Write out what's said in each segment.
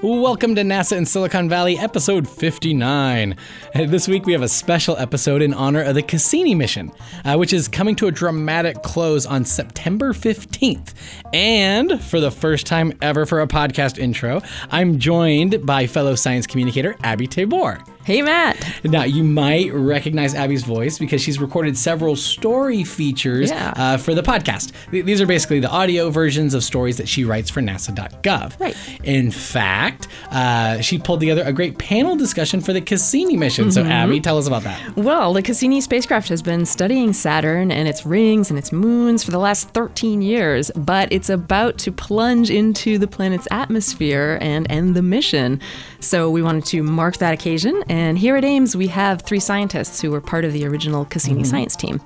Welcome to NASA in Silicon Valley, episode 59. This week we have a special episode in honor of the Cassini mission, uh, which is coming to a dramatic close on September 15th. And for the first time ever for a podcast intro, I'm joined by fellow science communicator Abby Tabor. Hey, Matt. Now, you might recognize Abby's voice because she's recorded several story features Yeah. uh, for the podcast. These are basically the audio versions of stories that she writes for NASA.gov. Right. In fact, uh, she pulled together a great panel discussion for the Cassini mission. So, Abby, tell us about that. Well, the Cassini spacecraft has been studying Saturn and its rings and its moons for the last 13 years, but it's about to plunge into the planet's atmosphere and end the mission. So we wanted to mark that occasion, and here at Ames, we have three scientists who were part of the original Cassini mm-hmm. science team.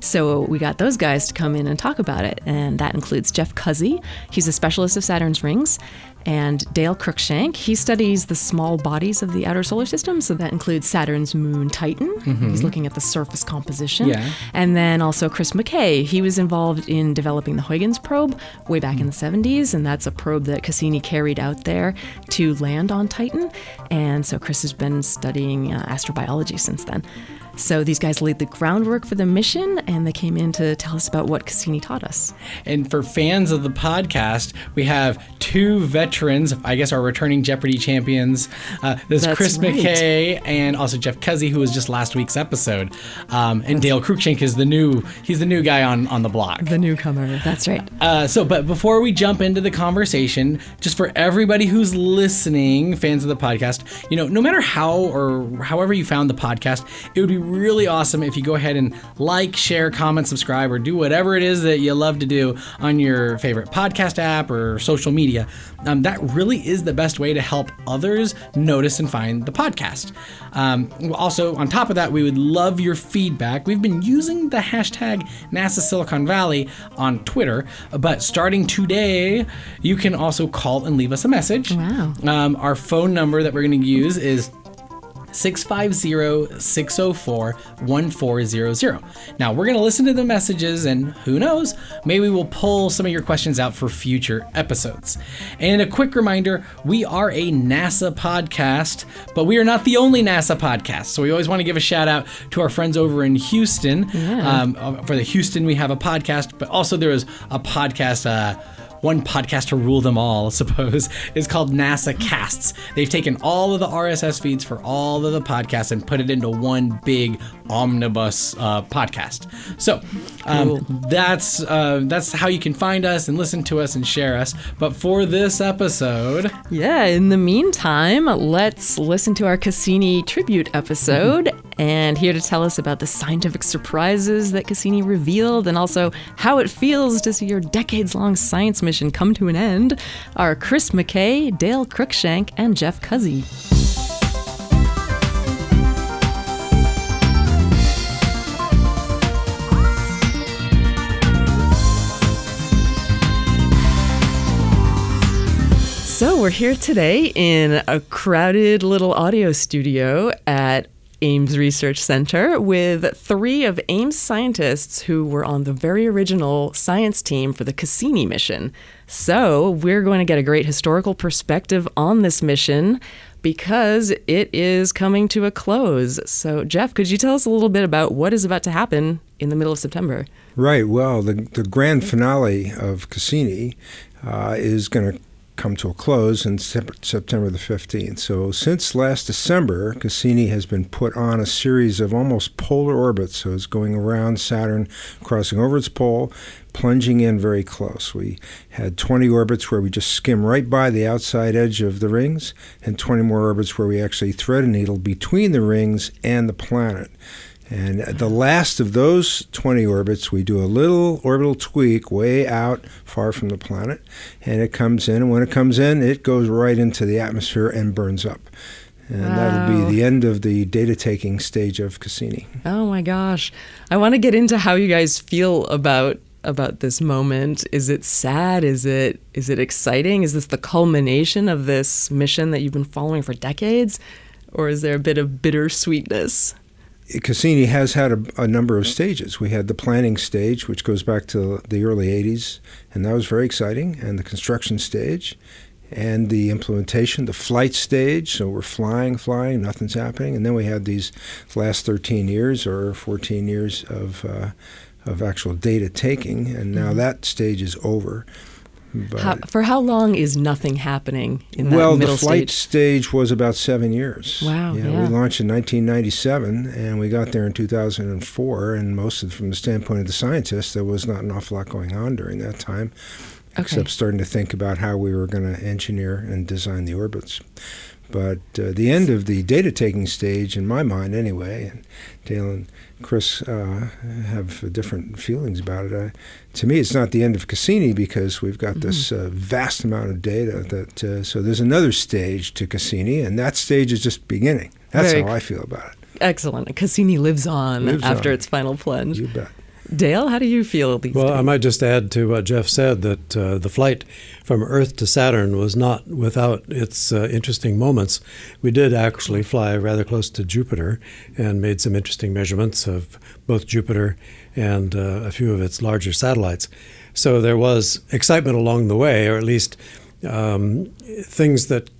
So we got those guys to come in and talk about it, and that includes Jeff Cuzzi. He's a specialist of Saturn's rings, and Dale Cruikshank. He studies the small bodies of the outer solar system, so that includes Saturn's moon Titan. He's looking at the surface composition. Yeah. And then also Chris McKay. He was involved in developing the Huygens probe way back in the 70s, and that's a probe that Cassini carried out there to land on Titan. And so Chris has been studying uh, astrobiology since then. So these guys laid the groundwork for the mission, and they came in to tell us about what Cassini taught us. And for fans of the podcast, we have two veterans, I guess our returning Jeopardy champions. Uh, there's That's Chris right. McKay and also Jeff Cuzzi, who was just last week's episode. Um, and Dale Cruikshank is the new, he's the new guy on, on the block. The newcomer. That's right. Uh, so, but before we jump into the conversation, just for everybody who's listening, fans of the podcast, you know, no matter how or however you found the podcast, it would be really awesome if you go ahead and like, share, comment, subscribe, or do whatever it is that you love to do on your favorite podcast app or social media. Um, that really is the best way to help others notice and find the podcast. Um, also, on top of that, we would love your feedback. We've been using the hashtag NASA Silicon Valley on Twitter, but starting today, you can also call and leave us a message. Wow. Um, our phone number that we're going to use is 650-604-1400. Now, we're going to listen to the messages and who knows, maybe we'll pull some of your questions out for future episodes. And a quick reminder, we are a NASA podcast, but we are not the only NASA podcast. So we always want to give a shout out to our friends over in Houston. Um, for the Houston, we have a podcast, but also there is a podcast uh, one podcast to rule them all, I suppose, is called NASA Casts. They've taken all of the RSS feeds for all of the podcasts and put it into one big omnibus uh, podcast. So um, that's uh, that's how you can find us and listen to us and share us. But for this episode, Yeah, in the meantime, let's listen to our Cassini tribute episode. And here to tell us about the scientific surprises that Cassini revealed and also how it feels to see your decades long science come to an end are Chris McKay, Dale Cruikshank, and Jeff Cuzzi. So we're here today in a crowded little audio studio at Ames Research Center with three of Ames scientists who were on the very original science team for the Cassini mission. So we're going to get a great historical perspective on this mission because it is coming to a close. So Jeff, could you tell us a little bit about what is about to happen in the middle of September? Right. Well, the, the grand finale of Cassini uh, is going to come to a close in September the 15th. So, since last December, Cassini has been put on a series of almost polar orbits. So, it's going around Saturn, crossing over its pole, plunging in very close. We had 20 orbits where we just skim right by the outside edge of the rings, and 20 more orbits where we actually thread a needle between the rings and the planet. And at the last of those 20 orbits, we do a little orbital tweak way out far from the planet, and it comes in. And when it comes in, it goes right into the atmosphere and burns up. And that'll be the end of the data taking stage of Cassini. Oh my gosh. I want to get into how you guys feel about about this moment. Is it sad? Is it is it exciting? Is this the culmination of this mission that you've been following for decades? Or is there a bit of bittersweetness? Cassini has had a, a number of stages. We had the planning stage, which goes back to the early 80s, and that was very exciting, and the construction stage. and the implementation, the flight stage. So we're flying, flying, nothing's happening, and then we had these last 13 years or 14 years of uh, of actual data taking, and now mm-hmm. that stage is over. How, for how long is nothing happening in that well, middle the flight stage? stage was about seven years. Wow. Yeah, yeah, We launched in 1997, and we got there in 2004. And most of, from the standpoint of the scientists, there was not an awful lot going on during that time, okay. except starting to think about how we were going to engineer and design the orbits. But uh, the end of the data taking stage, in my mind anyway, and Dale and Chris uh, have different feelings about it. Uh, to me, it's not the end of Cassini because we've got mm-hmm. this uh, vast amount of data. That uh, so there's another stage to Cassini, and that stage is just beginning. That's Very how I feel about it. Excellent. Cassini lives on lives after on. its final plunge. You bet. Dale, how do you feel these well, days? I might just add to what Jeff said that uh, the flight from Earth to Saturn was not without its uh, interesting moments. We did actually fly rather close to Jupiter and made some interesting measurements of both Jupiter and uh, a few of its larger satellites. So there was excitement along the way, or at least um, things that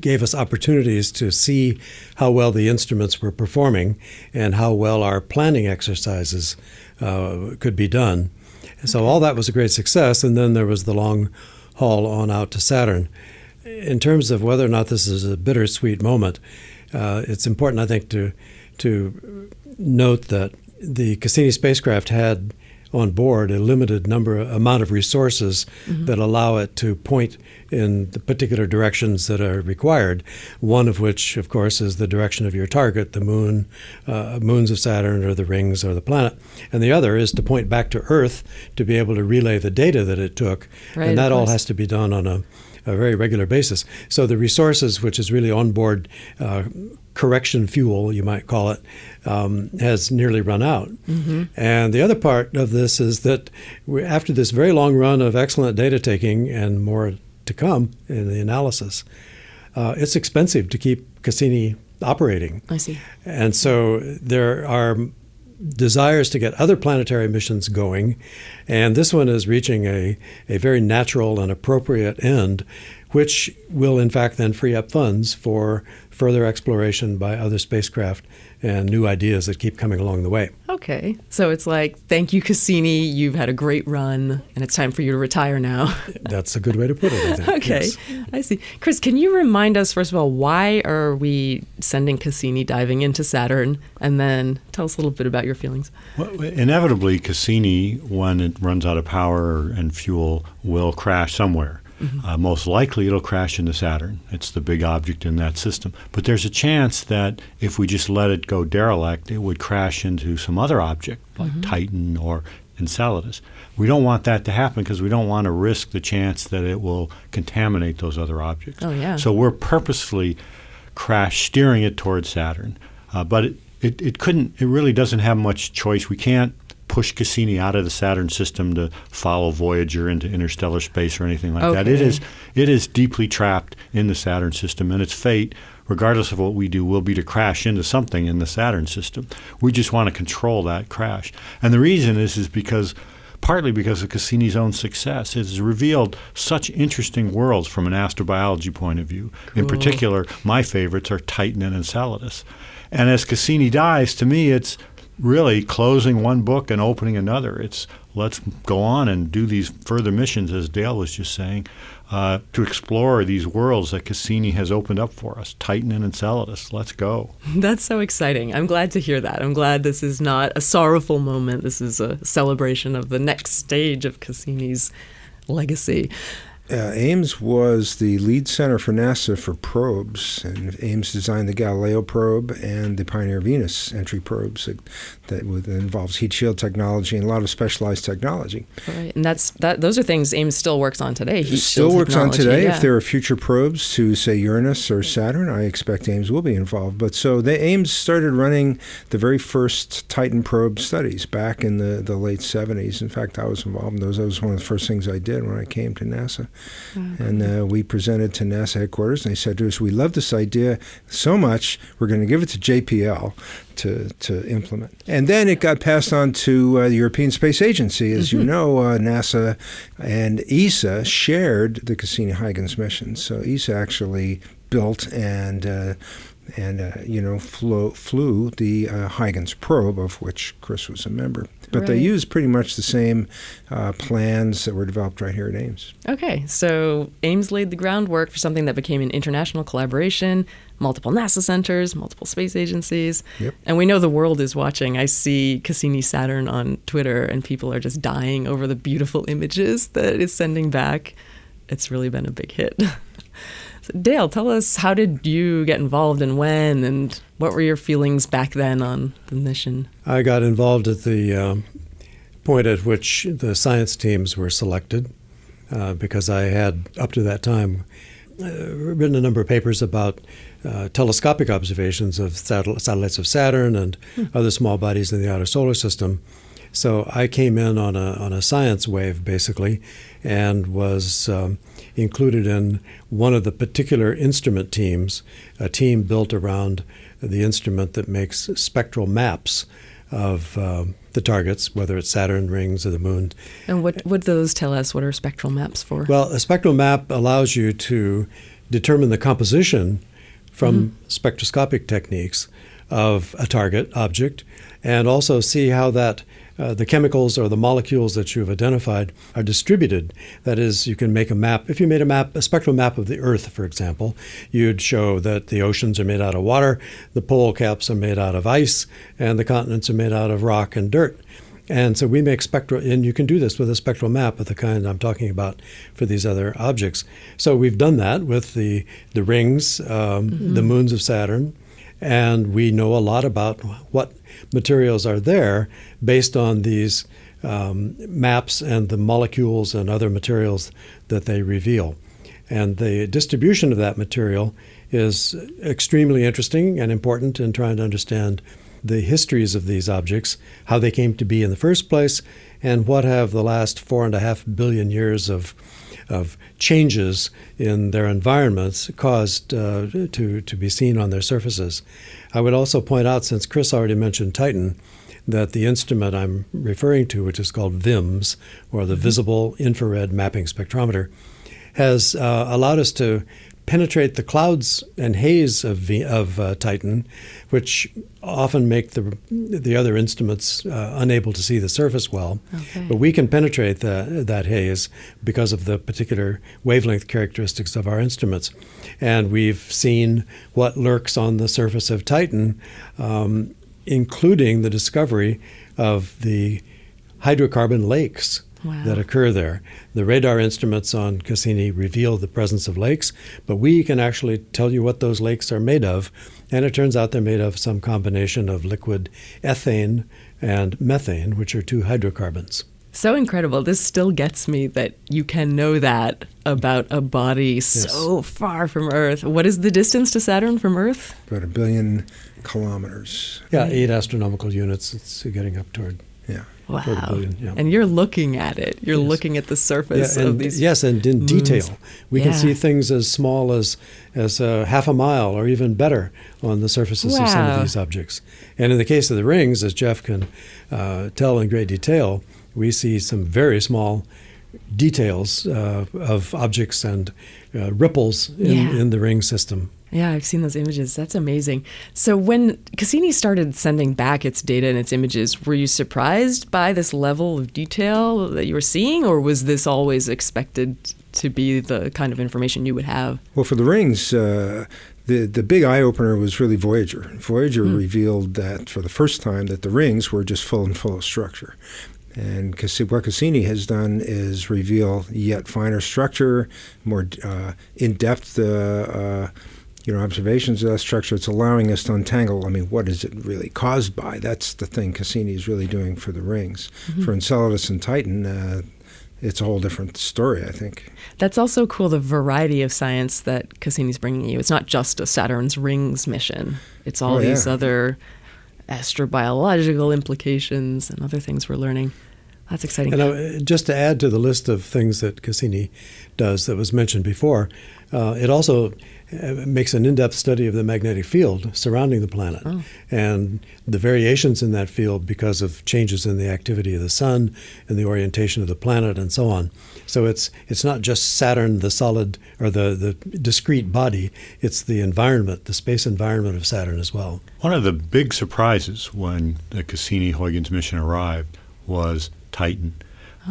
gave us opportunities to see how well the instruments were performing and how well our planning exercises uh, could be done. So all that was a great success, and then there was the long haul on out to Saturn. In terms of whether or not this is a bittersweet moment, uh, it's important, I think, to to note that the Cassini spacecraft had on board a limited number amount of resources mm-hmm. that allow it to point in the particular directions that are required. One of which, of course, is the direction of your target, the moon, uh, moons of Saturn, or the rings, or the planet, and the other is to point back to Earth to be able to relay the data that it took, right, and that all has to be done on a a very regular basis. So the resources, which is really onboard uh, correction fuel, you might call it, um, has nearly run out. Mm-hmm. And the other part of this is that we, after this very long run of excellent data taking and more to come in the analysis, uh, it's expensive to keep Cassini operating. I see. And so there are desires to get other planetary missions going, and this one is reaching a, a very natural and appropriate end, which will in fact then free up funds for further exploration by other spacecraft and new ideas that keep coming along the way. Okay. So it's like, thank you, Cassini. You've had a great run, and it's time for you to retire now. That's a good way to put it, I think. okay. Yes. I see. Chris, can you remind us, first of all, why are we sending Cassini diving into Saturn? And then tell us a little bit about your feelings. Well, inevitably, Cassini, when it runs out of power and fuel, will crash somewhere. Mm-hmm. Uh, most likely it'll crash into Saturn. It's the big object in that system. But there's a chance that if we just let it go derelict, it would crash into some other object like mm-hmm. Titan or Enceladus. We don't want that to happen because we don't want to risk the chance that it will contaminate those other objects. Oh, yeah. So we're purposefully crash steering it towards Saturn. Uh, but it, it, it couldn't, it really doesn't have much choice. We can't push Cassini out of the Saturn system to follow Voyager into interstellar space or anything like okay. that. It is it is deeply trapped in the Saturn system, and its fate, regardless of what we do, will be to crash into something in the Saturn system. We just want to control that crash, and the reason is is because partly because of Cassini's own success. It has revealed such interesting worlds from an astrobiology point of view. Cool. In particular, my favorites are Titan and Enceladus. And as Cassini dies, to me, it's really closing one book and opening another. It's let's go on and do these further missions, as Dale was just saying, uh, to explore these worlds that Cassini has opened up for us, Titan and Enceladus. Let's go. That's so exciting. I'm glad to hear that. I'm glad this is not a sorrowful moment. This is a celebration of the next stage of Cassini's legacy. Uh, Ames was the lead center for NASA for probes, and Ames designed the Galileo probe and the Pioneer Venus entry probes that, that, involves heat shield technology and a lot of specialized technology. Right, and that's that. Those are things Ames still works on today. Heat still works on today. Yeah. If there are future probes to say Uranus or Saturn, I expect Ames will be involved. But so they, Ames started running the very first Titan probe studies back in the, the late 70s. In fact, I was involved in those. That was one of the first things I did when I came to NASA. And uh, we presented to NASA headquarters, and they said to us, "We love this idea so much, we're going to give it to JPL to to implement." And then it got passed on to uh, the European Space Agency. As you know, uh, NASA and ESA shared the Cassini-Huygens mission. So ESA actually built and uh, and uh, you know flew, flew the uh, Huygens probe, of which Chris was a member. But they use pretty much the same uh, plans that were developed right here at Ames. Okay, so Ames laid the groundwork for something that became an international collaboration, multiple NASA centers, multiple space agencies. Yep. And we know the world is watching. I see Cassini Saturn on Twitter, and people are just dying over the beautiful images that it's sending back. It's really been a big hit. so Dale, tell us how did you get involved and when, and what were your feelings back then on the mission? I got involved at the um, point at which the science teams were selected uh, because I had, up to that time, uh, written a number of papers about uh, telescopic observations of satel- satellites of Saturn and other small bodies in the outer solar system. So I came in on a, on a science wave, basically, and was um, included in one of the particular instrument teams, a team built around the instrument that makes spectral maps of um, the targets, whether it's Saturn rings or the moon. And what would those tell us? What are spectral maps for? Well, a spectral map allows you to determine the composition from spectroscopic techniques of a target object and also see how that uh, the chemicals or the molecules that you've identified are distributed. That is, you can make a map. If you made a map, a spectral map of the Earth, for example, you'd show that the oceans are made out of water, the pole caps are made out of ice, and the continents are made out of rock and dirt. And so we make spectral, and you can do this with a spectral map of the kind I'm talking about for these other objects. So we've done that with the the rings, um, the moons of Saturn, and we know a lot about what materials are there based on these um, maps and the molecules and other materials that they reveal. And the distribution of that material is extremely interesting and important in trying to understand the histories of these objects, how they came to be in the first place, and what have the last four and a half billion years of of changes in their environments caused uh, to, to be seen on their surfaces. I would also point out, since Chris already mentioned Titan, that the instrument I'm referring to, which is called VIMS, or the Visible Infrared Mapping Spectrometer, has uh, allowed us to penetrate the clouds and haze of, v, of uh, Titan, which often make the, the other instruments uh, unable to see the surface well. Okay. But we can penetrate the, that haze because of the particular wavelength characteristics of our instruments. And we've seen what lurks on the surface of Titan, um, including the discovery of the hydrocarbon lakes Wow. that occur there. The radar instruments on Cassini reveal the presence of lakes, but we can actually tell you what those lakes are made of. And it turns out they're made of some combination of liquid ethane and methane, which are two hydrocarbons. So incredible. This still gets me that you can know that about a body so far from Earth. What is the distance to Saturn from Earth? About a billion kilometers. Yeah, eight astronomical units. It's getting up toward. Yeah. Wow. Billion, yeah. And you're looking at it. You're Yes. looking at the surface Yeah, of these. yes, and in moons. detail. We can see things as small as as uh, half a mile or even better on the surfaces of some of these objects. And in the case of the rings, as Jeff can uh, tell in great detail, we see some very small details uh, of objects and uh, ripples in, Yeah. in the ring system. Yeah, I've seen those images. That's amazing. So when Cassini started sending back its data and its images, were you surprised by this level of detail that you were seeing, or was this always expected to be the kind of information you would have? Well, for the rings, uh, the the big eye opener was really Voyager. Voyager revealed that for the first time that the rings were just full and full of structure. And what Cassini has done is reveal yet finer structure, more uh, in-depth, uh, uh, you know, observations of that structure. It's allowing us to untangle. I mean, what is it really caused by? That's the thing Cassini is really doing for the rings. For Enceladus and Titan, uh, it's a whole different story. I think. That's also cool, the variety of science that Cassini's bringing you. It's not just a Saturn's rings mission, it's all Oh, these yeah. other astrobiological implications and other things we're learning. That's exciting. And uh, just to add to the list of things that Cassini does that was mentioned before, uh, it also uh, makes an in-depth study of the magnetic field surrounding the planet Oh. and the variations in that field because of changes in the activity of the sun and the orientation of the planet and so on. So it's it's not just Saturn, the solid or the the discrete body. It's the environment, the space environment of Saturn as well. One of the big surprises when the Cassini-Huygens mission arrived was Titan.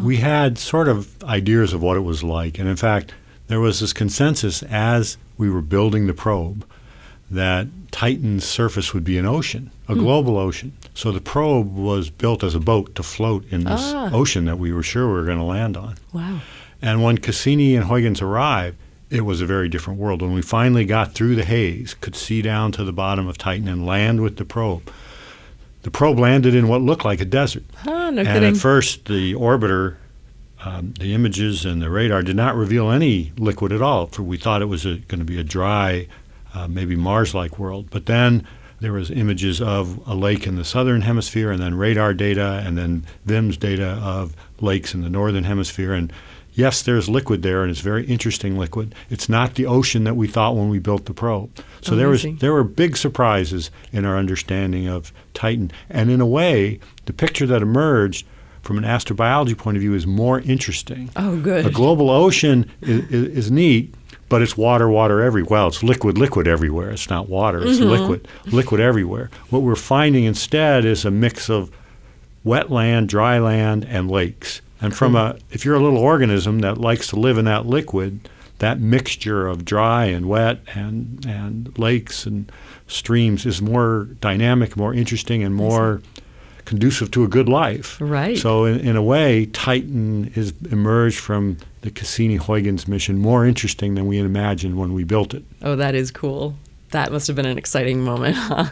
We had sort of ideas of what it was like, and in fact, there was this consensus as we were building the probe that Titan's surface would be an ocean, a global ocean. So the probe was built as a boat to float in this Ah. ocean that we were sure we were going to land on. wow. And when Cassini and Huygens arrived, it was a very different world. When we finally got through the haze, could see down to the bottom of Titan and land with the probe, the probe landed in what looked like a desert. Huh, no and kidding. at first, the orbiter, um, the images and the radar did not reveal any liquid at all. For we thought it was going to be a dry, uh, maybe Mars-like world. But then there was images of a lake in the southern hemisphere, and then radar data, and then VIMS data of lakes in the northern hemisphere. And yes, there's liquid there, and it's very interesting liquid. It's not the ocean that we thought when we built the probe. So there was there were big surprises in our understanding of Titan, and in a way, the picture that emerged from an astrobiology point of view is more interesting. Oh, good. A global ocean is, is, is neat, but it's water, water everywhere. Well, it's liquid, liquid everywhere. It's not water, it's Mm-hmm. liquid, liquid everywhere. What we're finding instead is a mix of wetland, dry land, and lakes. And from a, if you're a little organism that likes to live in that liquid, that mixture of dry and wet and and lakes and streams is more dynamic, more interesting, and more conducive to a good life. Right. So in, in a way, Titan has emerged from the Cassini-Huygens mission more interesting than we had imagined when we built it. Oh, that is cool. That must have been an exciting moment, huh?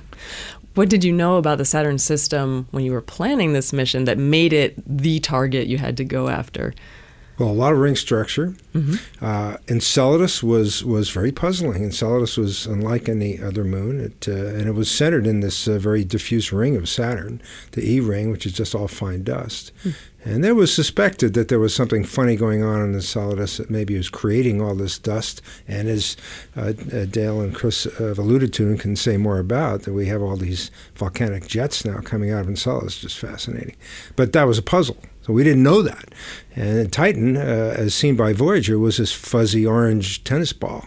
What did you know about the Saturn system when you were planning this mission that made it the target you had to go after? Well, a lot of ring structure. Uh, Enceladus was was very puzzling. Enceladus was unlike any other moon, it, uh, and it was centered in this uh, very diffuse ring of Saturn, the E ring, which is just all fine dust. And there was suspected that there was something funny going on in Enceladus that maybe was creating all this dust. And as uh, uh, Dale and Chris have alluded to and can say more about, that we have all these volcanic jets now coming out of Enceladus, just fascinating. But that was a puzzle. So we didn't know that. And Titan, uh, as seen by Voyager, was this fuzzy orange tennis ball.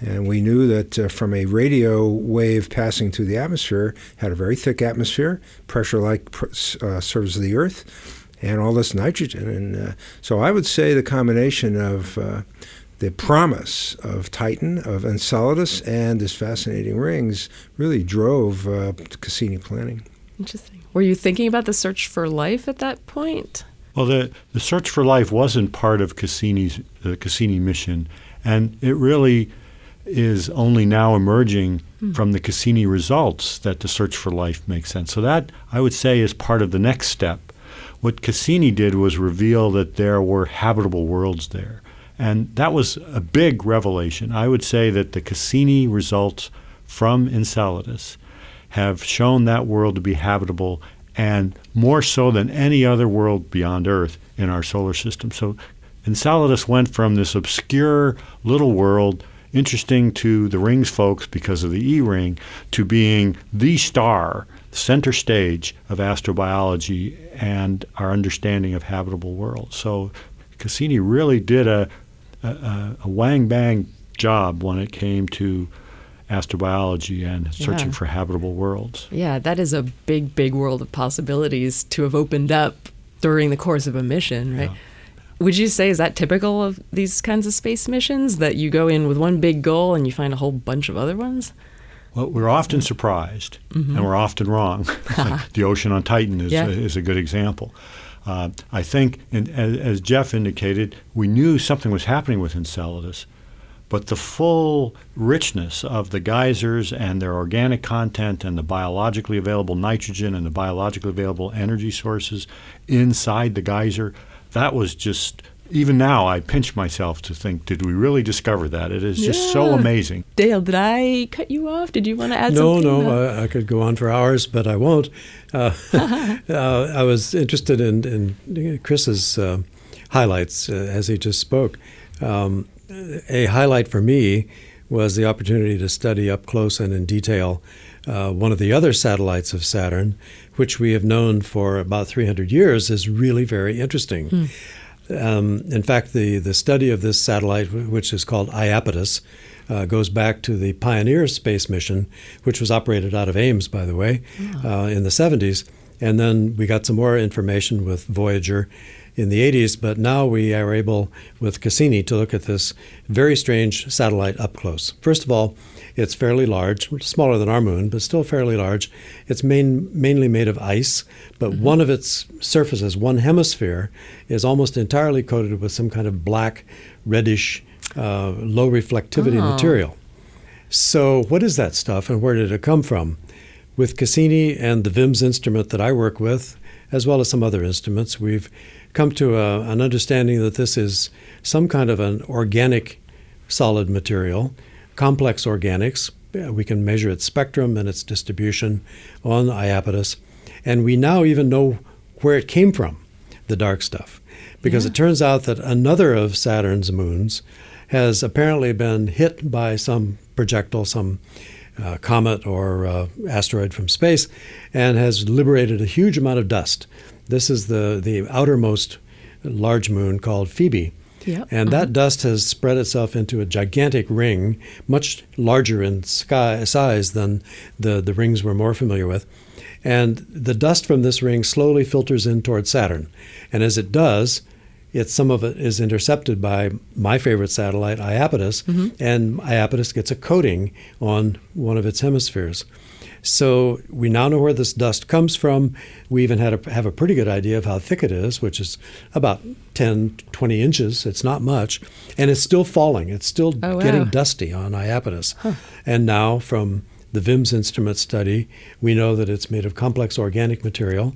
And we knew that uh, from a radio wave passing through the atmosphere, had a very thick atmosphere, pressure like pr- uh, surface of the Earth, and all this nitrogen. And uh, so I would say the combination of uh, the promise of Titan, of Enceladus, and this fascinating rings really drove uh, Cassini planning. Interesting. Were you thinking about the search for life at that point? Well, the, the search for life wasn't part of Cassini's the Cassini mission, and it really is only now emerging from the Cassini results that the search for life makes sense. So that I would say is part of the next step. What Cassini did was reveal that there were habitable worlds there, and that was a big revelation. I would say that the Cassini results from Enceladus have shown that world to be habitable and more so than any other world beyond Earth in our solar system. So Enceladus went from this obscure little world, interesting to the rings folks because of the E ring, to being the star, center stage of astrobiology and our understanding of habitable worlds. So Cassini really did a, a, a, wang bang job when it came to astrobiology and searching Yeah. for habitable worlds. Yeah, that is a big, big world of possibilities to have opened up during the course of a mission, right? Yeah. Would you say is that typical of these kinds of space missions that you go in with one big goal and you find a whole bunch of other ones? Well, we're often surprised, and we're often wrong. the ocean on Titan is, Yeah. is a good example. Uh, I think, and as, as Jeff indicated, we knew something was happening with Enceladus, but the full richness of the geysers and their organic content and the biologically available nitrogen and the biologically available energy sources inside the geyser, that was just even now, I pinch myself to think, did we really discover that? It is just so amazing. Dale, did I cut you off? Did you want to add No, something? no, about- I, I could go on for hours, but I won't. Uh, uh, I was interested in, in Chris's uh, highlights uh, as he just spoke. Um, a highlight for me was the opportunity to study up close and in detail uh, one of the other satellites of Saturn, which we have known for about 300 years is really very interesting. Um, in fact, the, the study of this satellite, which is called Iapetus, uh, goes back to the Pioneer space mission, which was operated out of Ames, by the way, uh, in the 70s. And then we got some more information with Voyager in the 80s, but now we are able, with Cassini, to look at this very strange satellite up close. First of all, it's fairly large, smaller than our moon, but still fairly large. It's main, mainly made of ice, but one of its surfaces, one hemisphere, is almost entirely coated with some kind of black, reddish, uh, low reflectivity material. So, what is that stuff and where did it come from? With Cassini and the VIMS instrument that I work with, as well as some other instruments, we've come to a, an understanding that this is some kind of an organic solid material, complex organics. We can measure its spectrum and its distribution on Iapetus. And we now even know where it came from, the dark stuff. Because it turns out that another of Saturn's moons has apparently been hit by some projectile, some uh, comet or uh, asteroid from space, and has liberated a huge amount of dust. This is the, the outermost large moon called Phoebe. Yep. And that uh-huh. dust has spread itself into a gigantic ring, much larger in sky, size than the, the rings we're more familiar with. And the dust from this ring slowly filters in toward Saturn. And as it does, it's some of it is intercepted by my favorite satellite, Iapetus, mm-hmm. and Iapetus gets a coating on one of its hemispheres. So we now know where this dust comes from. We even had a, have a pretty good idea of how thick it is, which is about 10, 20 inches. It's not much. And it's still falling. It's still Oh, wow. getting dusty on Iapetus. And now from the VIMS instrument study, we know that it's made of complex organic material.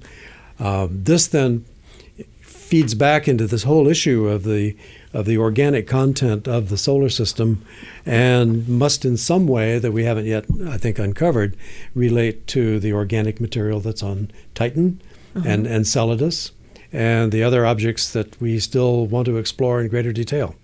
Uh, this then feeds back into this whole issue of the of the organic content of the solar system and must in some way that we haven't yet I think uncovered relate to the organic material that's on Titan uh-huh. and Enceladus and the other objects that we still want to explore in greater detail.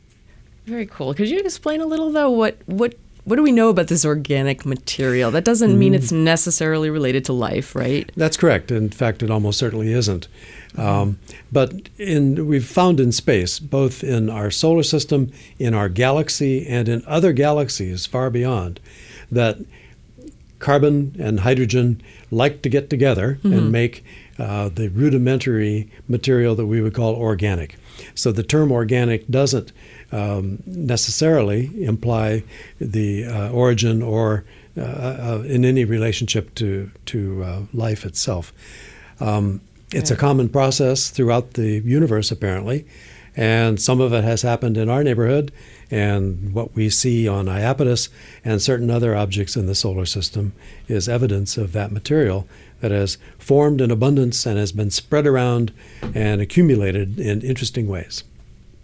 Very cool. Could you explain a little though what what what do we know about this organic material? That doesn't mean mm. it's necessarily related to life, right? That's correct. In fact, it almost certainly isn't. Um, but in, we've found in space, both in our solar system, in our galaxy, and in other galaxies far beyond, that carbon and hydrogen like to get together and make uh, the rudimentary material that we would call organic. So the term organic doesn't um, necessarily imply the uh, origin or uh, uh, in any relationship to to uh, life itself. Um, it's a common process throughout the universe, apparently, and some of it has happened in our neighborhood. And what we see on Iapetus and certain other objects in the solar system is evidence of that material that has formed in abundance and has been spread around and accumulated in interesting ways.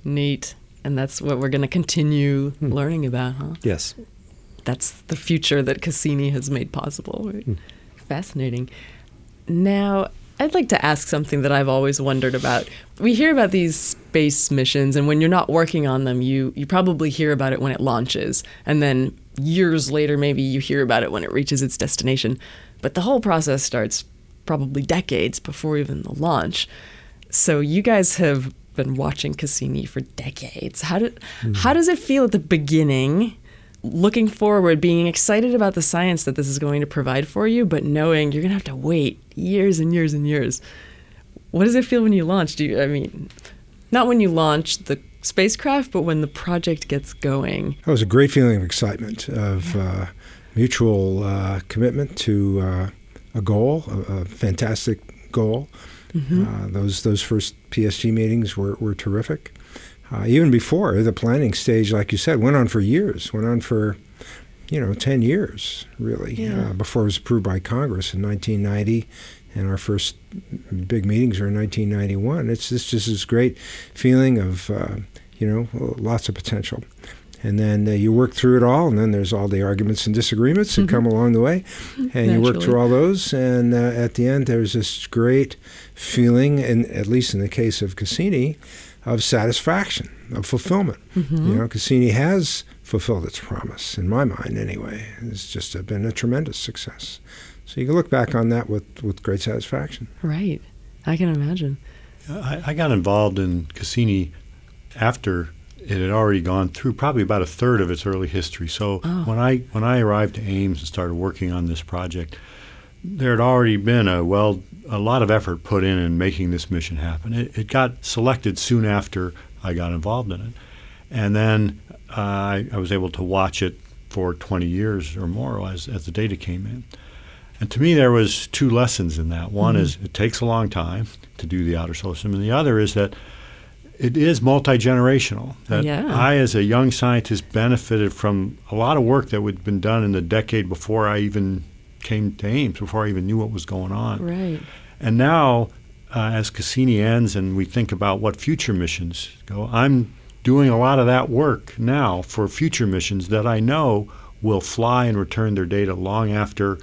Neat. And that's what we're going to continue hmm. learning about, huh? Yes. That's the future that Cassini has made possible. Right? Hmm. Fascinating. Now, I'd like to ask something that I've always wondered about. We hear about these space missions, and when you're not working on them, you, you probably hear about it when it launches. And then years later, maybe you hear about it when it reaches its destination. But the whole process starts probably decades before even the launch. So you guys have been watching Cassini for decades. How did hmm. how does it feel at the beginning, looking forward, being excited about the science that this is going to provide for you, but knowing you're gonna have to wait years and years and years? What does it feel when you launch? Do you I mean not when you launch the spacecraft, but when the project gets going? It was a great feeling of excitement, of uh, mutual uh, commitment to uh, a goal, a, a fantastic goal. Uh, those those first PSG meetings were, were terrific. Uh, even before the planning stage, like you said, went on for years. Went on for you know, 10 years, really, Yeah. uh, before it was approved by Congress in 1990. And our first big meetings were in 1991. It's, it's just this great feeling of, uh, you know, lots of potential. And then uh, you work through it all, and then there's all the arguments and disagreements that come along the way. And you work through all those, and uh, at the end, there's this great feeling, and at least in the case of Cassini, of satisfaction, of fulfillment. You know, Cassini has fulfilled its promise, in my mind anyway. It's just uh, been a tremendous success. So you can look back on that with, with great satisfaction. Right. I can imagine. I, I got involved in Cassini after it had already gone through probably about a third of its early history. So when I when I arrived to Ames and started working on this project, there had already been a well a lot of effort put in in making this mission happen. It, it got selected soon after I got involved in it, and then uh, I, I was able to watch it for 20 years or more as as the data came in. And to me, there was two lessons in that. One is it takes a long time to do the outer solar system, and the other is that it is multi generational. That Yeah. I, as a young scientist, benefited from a lot of work that had been done in the decade before I even came to Ames, before I even knew what was going on. Right. And now, uh, as Cassini ends and we think about what future missions go, I'm doing a lot of that work now for future missions that I know will fly and return their data long after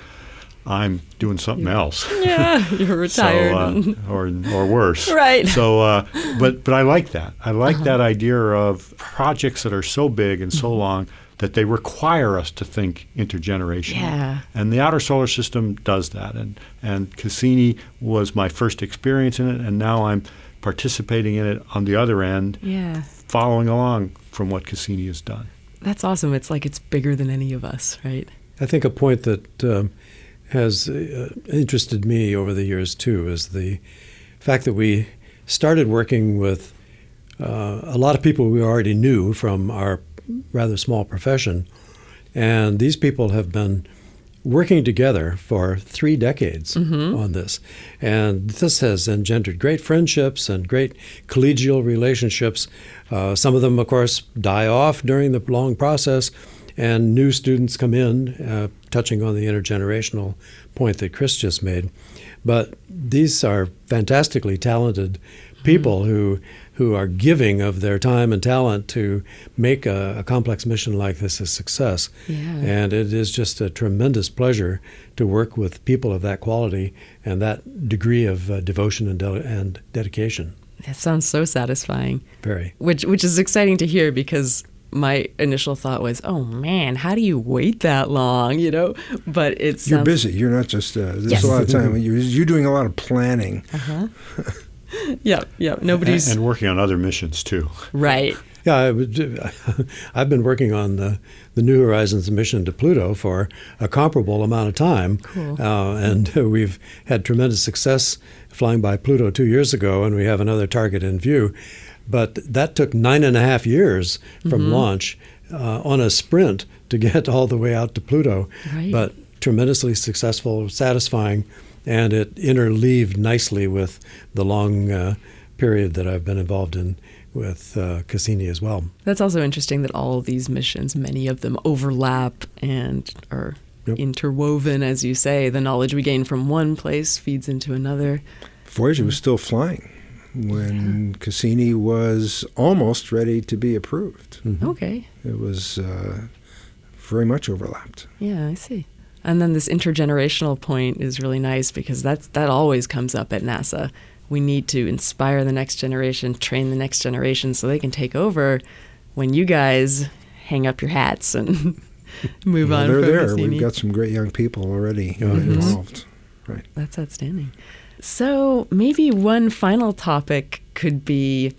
I'm doing something else. Yeah. You're retired. So, uh, or or worse. Right. So, uh, but but I like that. I like that idea of projects that are so big and so long that they require us to think intergenerational. Yeah. And the outer solar system does that. And and Cassini was my first experience in it, and now I'm participating in it on the other end, yeah. following along from what Cassini has done. That's awesome. It's like it's bigger than any of us, right? I think a point that um, has uh, interested me over the years too is the fact that we started working with uh, a lot of people we already knew from our rather small profession, and these people have been working together for three decades on this. And this has engendered great friendships and great collegial relationships. Uh, some of them, of course, die off during the long process, and new students come in, uh, touching on the intergenerational point that Chris just made. But these are fantastically talented people who who are giving of their time and talent to make a, a complex mission like this a success. Yeah. And it is just a tremendous pleasure to work with people of that quality and that degree of uh, devotion and, de- and dedication. That sounds so satisfying. Very. Which which is exciting to hear because my initial thought was, "Oh man, how do you wait that long?" You know, but it's sounds You're busy. You're not just, uh, there's Yes. a lot of time. You're, you're doing a lot of planning. Yeah, yeah. Nobody's And, and working on other missions too. right. Yeah, I, I've been working on the, the New Horizons mission to Pluto for a comparable amount of time. Cool. Uh, and we've had tremendous success flying by Pluto two years ago, and we have another target in view. But that took nine and a half years from launch uh, on a sprint to get all the way out to Pluto. Right. But tremendously successful, satisfying, and it interleaved nicely with the long uh, period that I've been involved in with uh, Cassini as well. That's also interesting that all of these missions, many of them overlap and are Yep. interwoven, as you say. The knowledge we gain from one place feeds into another. Voyager was still flying when Cassini was almost ready to be approved. Okay. It was uh, very much overlapped. Yeah, I see. And then this intergenerational point is really nice because that's that always comes up at NASA. We need to inspire the next generation, train the next generation so they can take over when you guys hang up your hats and move Well, on they're there. We've got some great young people already uh, Mhm. involved. Right. That's outstanding. So maybe one final topic could be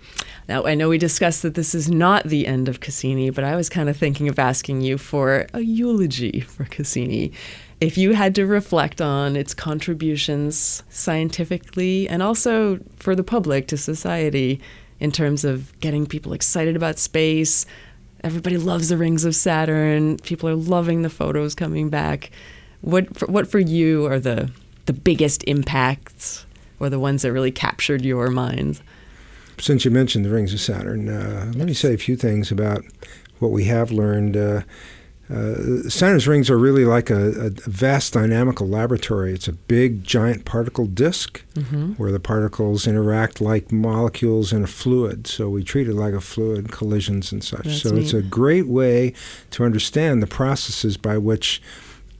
now I know we discussed that this is not the end of Cassini, but I was kind of thinking of asking you for a eulogy for Cassini. If you had to reflect on its contributions scientifically and also for the public to society in terms of getting people excited about space, everybody loves the rings of Saturn, people are loving the photos coming back. What for, what for you are the the biggest impacts or the ones that really captured your mind? Since you mentioned the rings of Saturn, uh, let me say a few things about what we have learned. Uh, uh, Saturn's rings are really like a, a, vast dynamical laboratory. It's a big, giant particle disk mm-hmm. where the particles interact like molecules in a fluid. So we treat it like a fluid, collisions and such. That's so neat. it's a great way to understand the processes by which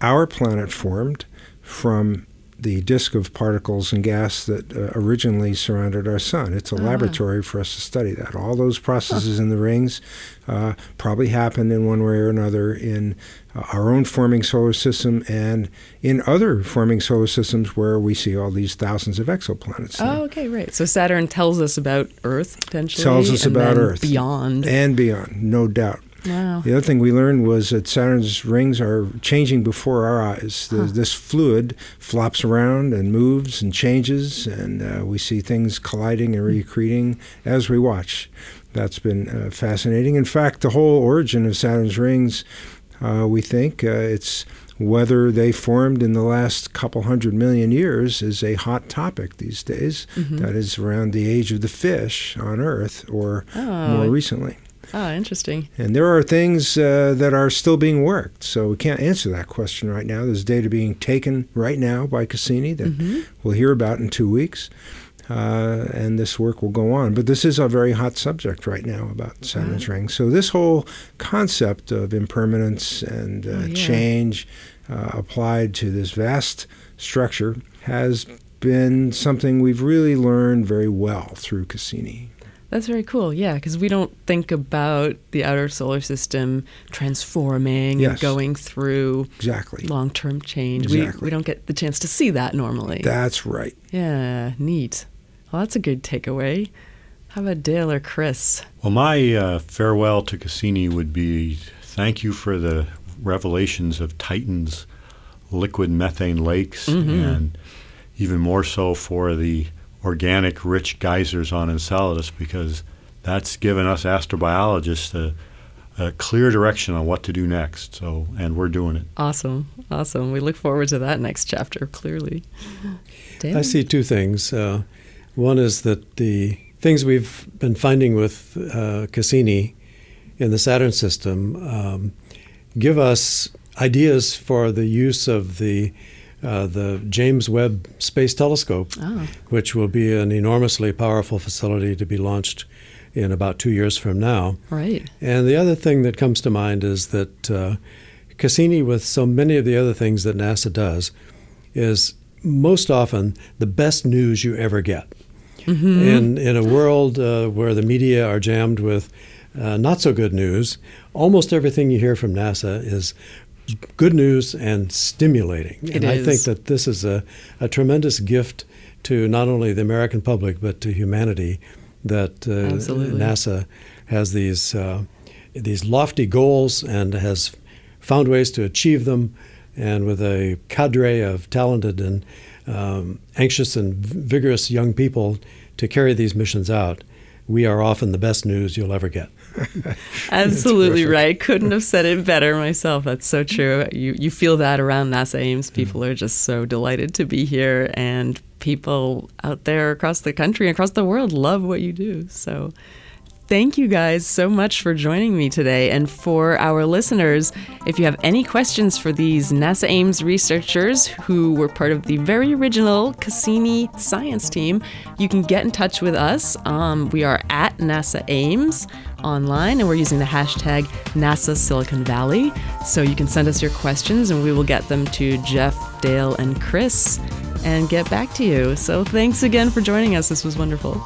our planet formed from the disk of particles and gas that uh, originally surrounded our sun. It's a uh-huh. laboratory for us to study that. All those processes huh. in the rings uh, probably happened in one way or another in uh, our own forming solar system and in other forming solar systems where we see all these thousands of exoplanets. Oh, okay, right. So Saturn tells us about Earth potentially. Tells us about Earth. Beyond. And beyond, no doubt. Wow. The other thing we learned was that Saturn's rings are changing before our eyes. Huh. This fluid flops around and moves and changes, and uh, we see things colliding and recreating as we watch. That's been uh, fascinating. In fact, the whole origin of Saturn's rings, uh, we think uh, it's whether they formed in the last couple hundred million years is a hot topic these days. Mm-hmm. That is around the age of the fish on Earth or oh. more recently. Oh, interesting. And there are things uh, that are still being worked, so we can't answer that question right now. There's data being taken right now by Cassini that mm-hmm. we'll hear about in two weeks, uh, and this work will go on. But this is a very hot subject right now about Saturn's ring. So this whole concept of impermanence and uh, oh, yeah. change uh, applied to this vast structure has been something we've really learned very well through Cassini. That's very cool. Yeah, because we don't think about the outer solar system transforming yes. and going through exactly long-term change. Exactly. We we don't get the chance to see that normally. That's right. Yeah, neat. Well, that's a good takeaway. How about Dale or Chris? Well, my uh, farewell to Cassini would be thank you for the revelations of Titan's liquid methane lakes, mm-hmm. and even more so for the organic rich geysers on Enceladus because that's given us astrobiologists a, a, clear direction on what to do next. So, and we're doing it. Awesome, awesome. We look forward to that next chapter. Clearly, I see two things. Uh, one is that the things we've been finding with uh, Cassini in the Saturn system um, give us ideas for the use of the uh, the James Webb Space Telescope, oh. which will be an enormously powerful facility to be launched in about two years from now. Right. And the other thing that comes to mind is that uh, Cassini, with so many of the other things that NASA does, is most often the best news you ever get. Mm-hmm. In, in a world uh, where the media are jammed with uh, not so good news, almost everything you hear from NASA is good news and stimulating. It and is. I think that this is a, a tremendous gift to not only the American public but to humanity that uh, NASA has these uh, these lofty goals and has found ways to achieve them, and with a cadre of talented and um, anxious and vigorous young people to carry these missions out, we are often the best news you'll ever get. Absolutely right. Couldn't have said it better myself. That's so true. You you feel that around NASA Ames. People mm. are just so delighted to be here, and people out there across the country, across the world, love what you do. So Thank you guys so much for joining me today. And for our listeners, if you have any questions for these NASA Ames researchers who were part of the very original Cassini science team, you can get in touch with us. Um, we are at NASA Ames online and we're using the hashtag NASA Silicon Valley. So you can send us your questions and we will get them to Jeff, Dale, and Chris and get back to you. So thanks again for joining us. This was wonderful.